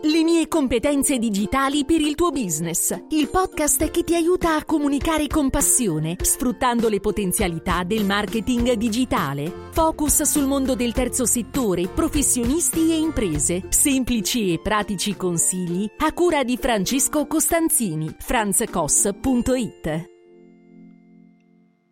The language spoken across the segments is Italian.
Le mie competenze digitali per il tuo business. Il podcast che ti aiuta a comunicare con passione, sfruttando le potenzialità del marketing digitale. Focus sul mondo del terzo settore, professionisti e imprese. Semplici e pratici consigli a cura di Francesco Costanzini. franzcos.it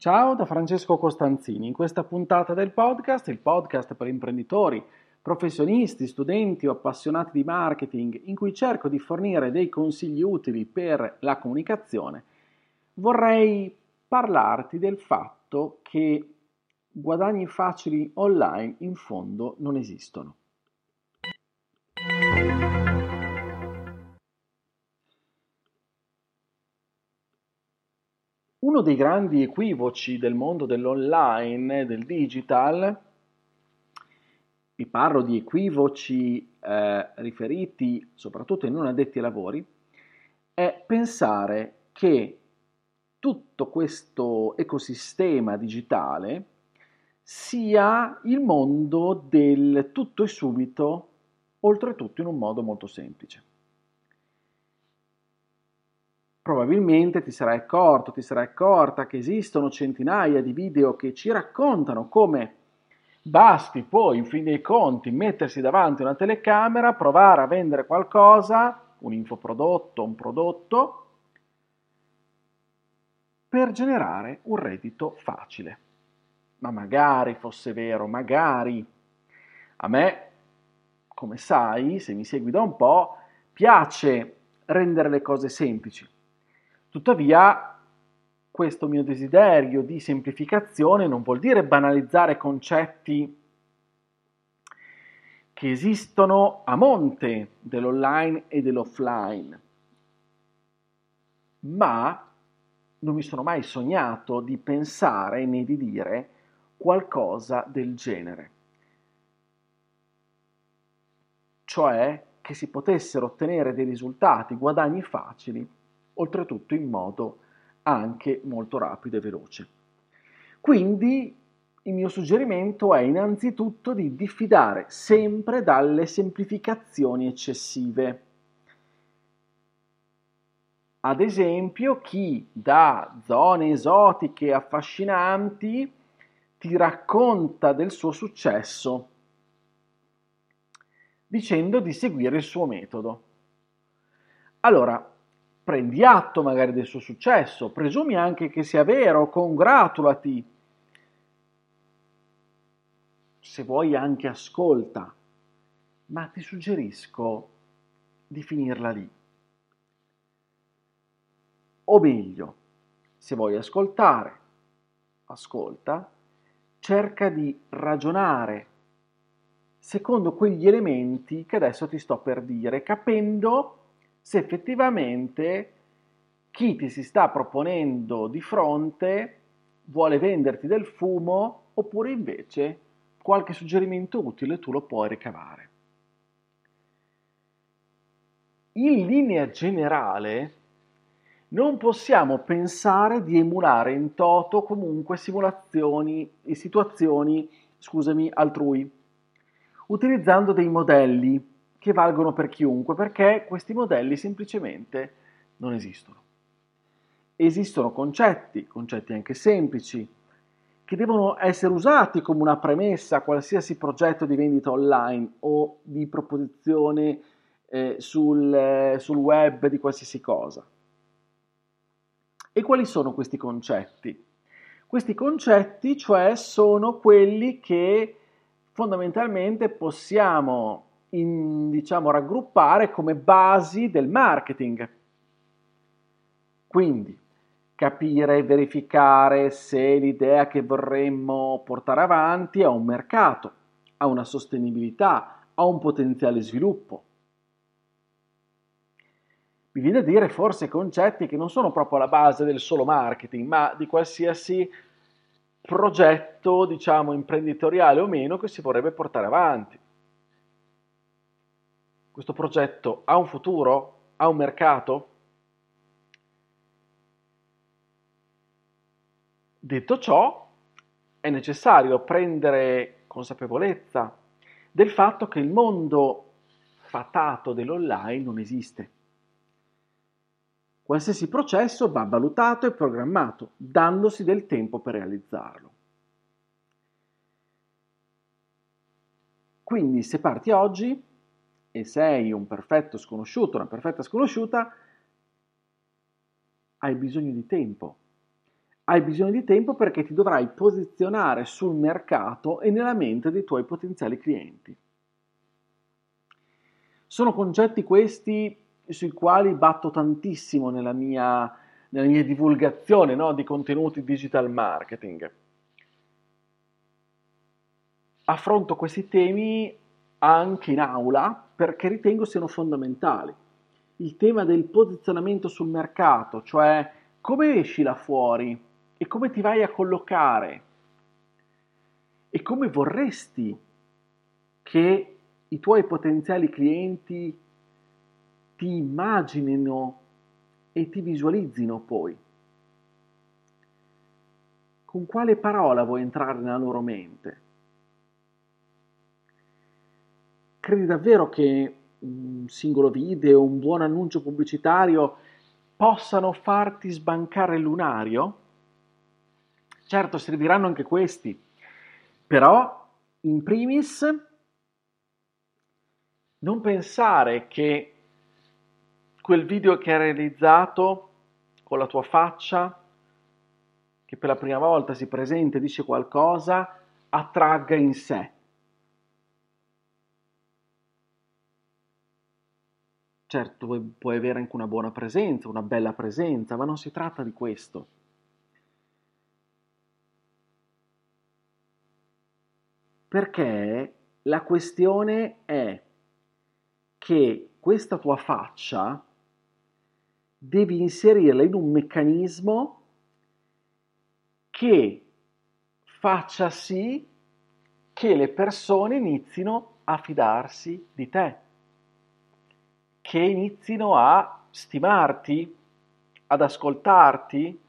Ciao da Francesco Costanzini. In questa puntata del podcast, il podcast per imprenditori professionisti, studenti o appassionati di marketing in cui cerco di fornire dei consigli utili per la comunicazione, vorrei parlarti del fatto che guadagni facili online in fondo non esistono. Uno dei grandi equivoci del mondo dell'online, del digital, vi parlo di equivoci eh, riferiti soprattutto ai non addetti ai lavori, è pensare che tutto questo ecosistema digitale sia il mondo del tutto e subito, oltretutto in un modo molto semplice. Probabilmente ti sarai accorto, ti sarai accorta che esistono centinaia di video che ci raccontano come Basti poi, in fin dei conti, mettersi davanti a una telecamera, provare a vendere qualcosa, un infoprodotto, un prodotto, per generare un reddito facile. Ma magari fosse vero, magari. A me, come sai, se mi segui da un po', piace rendere le cose semplici. Tuttavia, questo mio desiderio di semplificazione non vuol dire banalizzare concetti che esistono a monte dell'online e dell'offline, ma non mi sono mai sognato di pensare né di dire qualcosa del genere. Cioè che si potessero ottenere dei risultati, guadagni facili, oltretutto in modo anche molto rapido e veloce. Quindi il mio suggerimento è innanzitutto di diffidare sempre dalle semplificazioni eccessive. Ad esempio, chi da zone esotiche affascinanti ti racconta del suo successo dicendo di seguire il suo metodo. Allora, prendi atto magari del suo successo, presumi anche che sia vero, congratulati. Se vuoi anche ascolta, ma ti suggerisco di finirla lì. O meglio, se vuoi ascoltare, ascolta, cerca di ragionare secondo quegli elementi che adesso ti sto per dire, capendo se effettivamente chi ti si sta proponendo di fronte vuole venderti del fumo oppure invece qualche suggerimento utile tu lo puoi ricavare. In linea generale non possiamo pensare di emulare in toto comunque simulazioni e situazioni, scusami, altrui, utilizzando dei modelli che valgono per chiunque, perché questi modelli semplicemente non esistono. Esistono concetti, concetti anche semplici, che devono essere usati come una premessa a qualsiasi progetto di vendita online o di proposizione eh, sul, eh, sul web di qualsiasi cosa. E quali sono questi concetti? Questi concetti, cioè, sono quelli che fondamentalmente possiamo in, diciamo, raggruppare come basi del marketing. Quindi capire e verificare se l'idea che vorremmo portare avanti ha un mercato, ha una sostenibilità, ha un potenziale sviluppo. Mi viene a dire forse concetti che non sono proprio la base del solo marketing, ma di qualsiasi progetto, diciamo, imprenditoriale o meno che si vorrebbe portare avanti questo progetto ha un futuro? Ha un mercato? Detto ciò, è necessario prendere consapevolezza del fatto che il mondo sfatato dell'online non esiste. Qualsiasi processo va valutato e programmato, dandosi del tempo per realizzarlo. Quindi se parti oggi e sei un perfetto sconosciuto, una perfetta sconosciuta, hai bisogno di tempo. Hai bisogno di tempo perché ti dovrai posizionare sul mercato e nella mente dei tuoi potenziali clienti. Sono concetti questi sui quali batto tantissimo nella mia, nella mia divulgazione no, di contenuti digital marketing. Affronto questi temi anche in aula perché ritengo siano fondamentali. Il tema del posizionamento sul mercato, cioè come esci là fuori e come ti vai a collocare e come vorresti che i tuoi potenziali clienti ti immaginino e ti visualizzino poi. Con quale parola vuoi entrare nella loro mente? Credi davvero che un singolo video, un buon annuncio pubblicitario possano farti sbancare il lunario? Certo, serviranno anche questi, però in primis non pensare che quel video che hai realizzato con la tua faccia, che per la prima volta si presenta e dice qualcosa, attragga in sé Certo, puoi avere anche una buona presenza, una bella presenza, ma non si tratta di questo. Perché la questione è che questa tua faccia devi inserirla in un meccanismo che faccia sì che le persone inizino a fidarsi di te che inizino a stimarti, ad ascoltarti,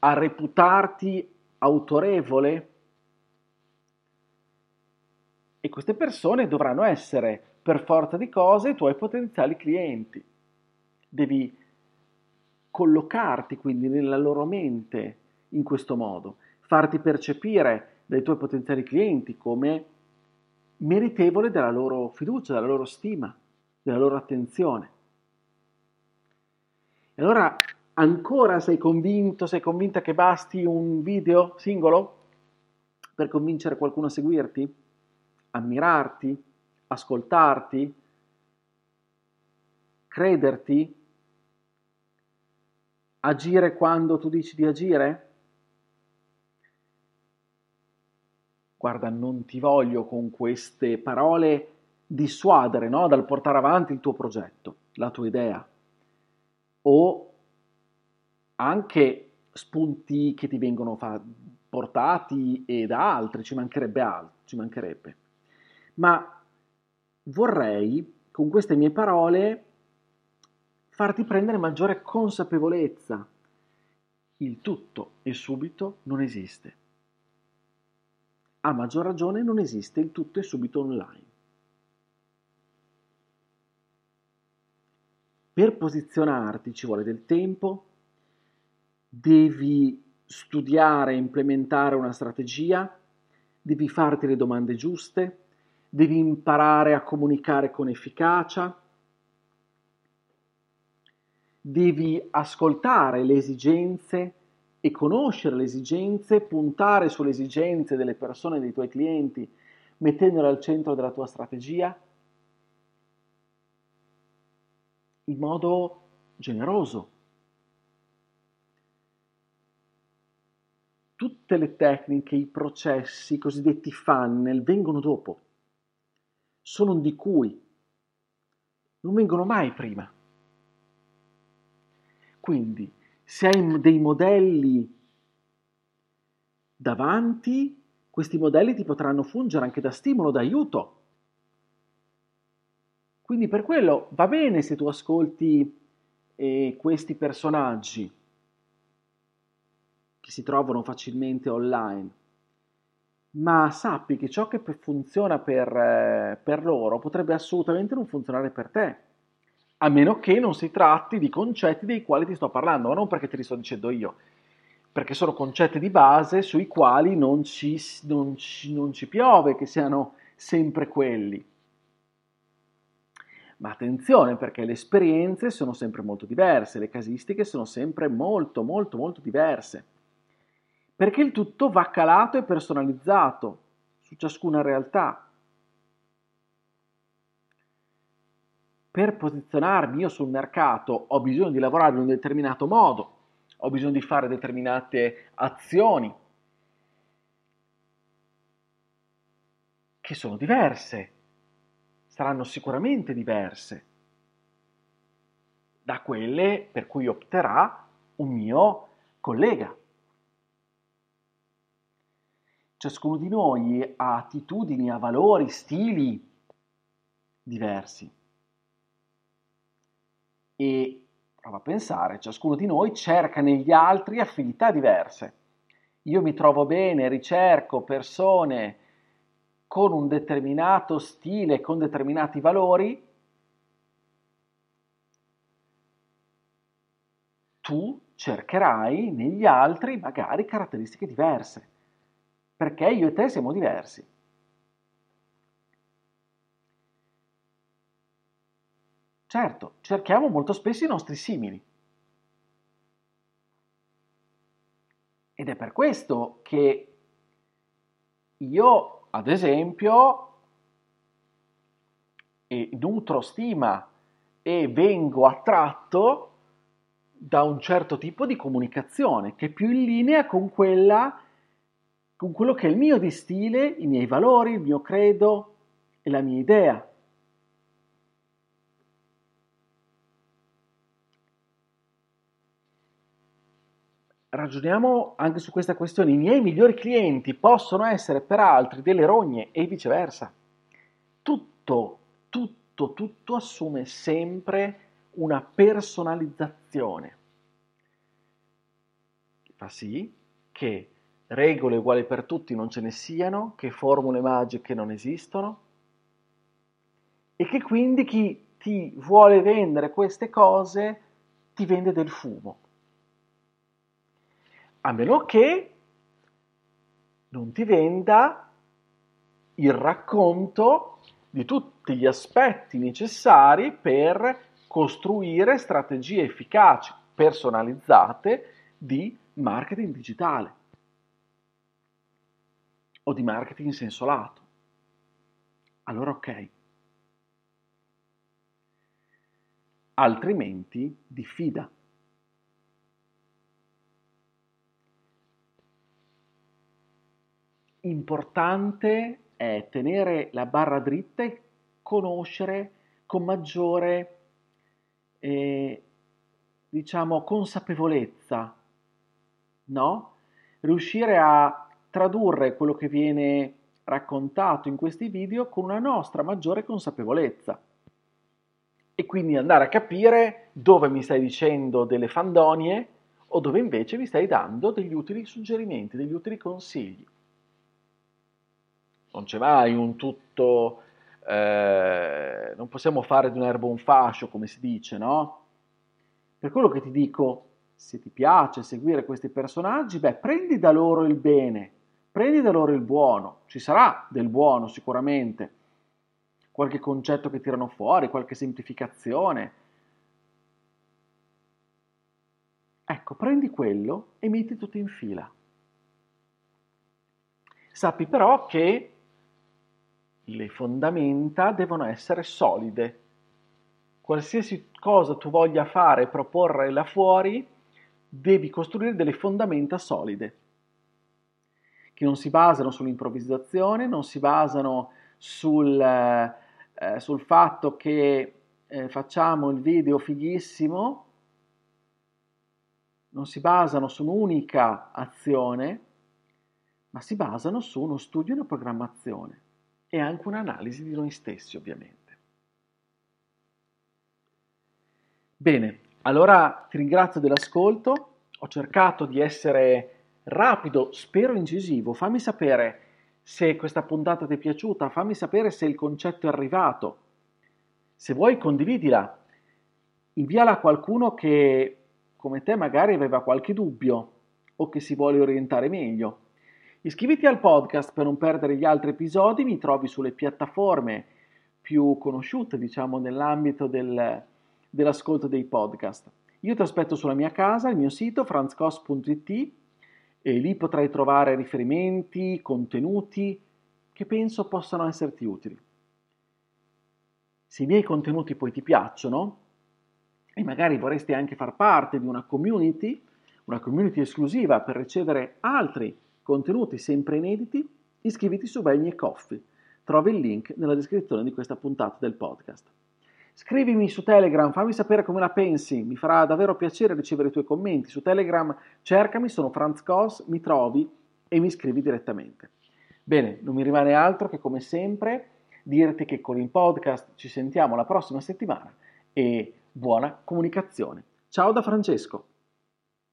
a reputarti autorevole. E queste persone dovranno essere, per forza di cose, i tuoi potenziali clienti. Devi collocarti quindi nella loro mente in questo modo, farti percepire dai tuoi potenziali clienti come meritevole della loro fiducia, della loro stima della loro attenzione. E allora ancora sei convinto, sei convinta che basti un video singolo per convincere qualcuno a seguirti, ammirarti, ascoltarti, crederti, agire quando tu dici di agire? Guarda, non ti voglio con queste parole dissuadere no? dal portare avanti il tuo progetto, la tua idea, o anche spunti che ti vengono fa- portati e da altri, ci mancherebbe altro, ci mancherebbe. Ma vorrei, con queste mie parole, farti prendere maggiore consapevolezza. Il tutto e subito non esiste. A maggior ragione non esiste il tutto e subito online. Per posizionarti ci vuole del tempo, devi studiare e implementare una strategia, devi farti le domande giuste, devi imparare a comunicare con efficacia, devi ascoltare le esigenze e conoscere le esigenze, puntare sulle esigenze delle persone, dei tuoi clienti, mettendole al centro della tua strategia in modo generoso. Tutte le tecniche, i processi, i cosiddetti funnel vengono dopo, sono di cui, non vengono mai prima. Quindi, se hai dei modelli davanti, questi modelli ti potranno fungere anche da stimolo, da aiuto quindi per quello va bene se tu ascolti eh, questi personaggi che si trovano facilmente online, ma sappi che ciò che funziona per, eh, per loro potrebbe assolutamente non funzionare per te, a meno che non si tratti di concetti dei quali ti sto parlando, ma non perché te li sto dicendo io, perché sono concetti di base sui quali non ci, non ci, non ci piove che siano sempre quelli. Ma attenzione perché le esperienze sono sempre molto diverse, le casistiche sono sempre molto molto molto diverse perché il tutto va calato e personalizzato su ciascuna realtà. Per posizionarmi io sul mercato ho bisogno di lavorare in un determinato modo, ho bisogno di fare determinate azioni che sono diverse, saranno sicuramente diverse da quelle per cui opterà un mio collega. Ciascuno di noi ha attitudini, ha valori, stili diversi. E prova a pensare, ciascuno di noi cerca negli altri affinità diverse. Io mi trovo bene, ricerco persone con un determinato stile, con determinati valori, tu cercherai negli altri magari caratteristiche diverse perché io e te siamo diversi. Certo, cerchiamo molto spesso i nostri simili. Ed è per questo che io, ad esempio, nutro stima e vengo attratto da un certo tipo di comunicazione che è più in linea con quella con quello che è il mio di stile, i miei valori, il mio credo e la mia idea. Ragioniamo anche su questa questione. I miei migliori clienti possono essere per altri delle rogne e viceversa. Tutto, tutto, tutto assume sempre una personalizzazione. Fa sì che regole uguali per tutti non ce ne siano, che formule magiche non esistono e che quindi chi ti vuole vendere queste cose ti vende del fumo. A meno che non ti venda il racconto di tutti gli aspetti necessari per costruire strategie efficaci, personalizzate di marketing digitale o di marketing in senso lato. Allora ok. Altrimenti diffida. Importante è tenere la barra dritta e conoscere con maggiore eh, diciamo consapevolezza, no? Riuscire a tradurre quello che viene raccontato in questi video con una nostra maggiore consapevolezza e quindi andare a capire dove mi stai dicendo delle fandonie o dove invece mi stai dando degli utili suggerimenti, degli utili consigli. Non c'è mai un tutto, eh, non possiamo fare di un'erba un fascio, come si dice, no? Per quello che ti dico, se ti piace seguire questi personaggi, beh, prendi da loro il bene, prendi da loro il buono, ci sarà del buono sicuramente, qualche concetto che tirano fuori, qualche semplificazione. Ecco, prendi quello e metti tutto in fila. Sappi però che le fondamenta devono essere solide. Qualsiasi cosa tu voglia fare proporre là fuori, devi costruire delle fondamenta solide che non si basano sull'improvvisazione, non si basano sul, eh, sul fatto che eh, facciamo il video fighissimo, non si basano su un'unica azione, ma si basano su uno studio e una programmazione e anche un'analisi di noi stessi, ovviamente. Bene, allora ti ringrazio dell'ascolto, ho cercato di essere rapido, spero incisivo. Fammi sapere se questa puntata ti è piaciuta, fammi sapere se il concetto è arrivato. Se vuoi condividila, inviala a qualcuno che come te magari aveva qualche dubbio o che si vuole orientare meglio. Iscriviti al podcast per non perdere gli altri episodi, mi trovi sulle piattaforme più conosciute, diciamo, nell'ambito del, dell'ascolto dei podcast. Io ti aspetto sulla mia casa, il mio sito franzcos.it e lì potrai trovare riferimenti, contenuti che penso possano esserti utili. Se i miei contenuti poi ti piacciono e magari vorresti anche far parte di una community, una community esclusiva per ricevere altri contenuti sempre inediti, iscriviti su Buy Me Coffee. Trovi il link nella descrizione di questa puntata del podcast. Scrivimi su Telegram, fammi sapere come la pensi, mi farà davvero piacere ricevere i tuoi commenti. Su Telegram cercami, sono Franz Kos, mi trovi e mi scrivi direttamente. Bene, non mi rimane altro che come sempre dirti che con il podcast ci sentiamo la prossima settimana e buona comunicazione. Ciao da Francesco.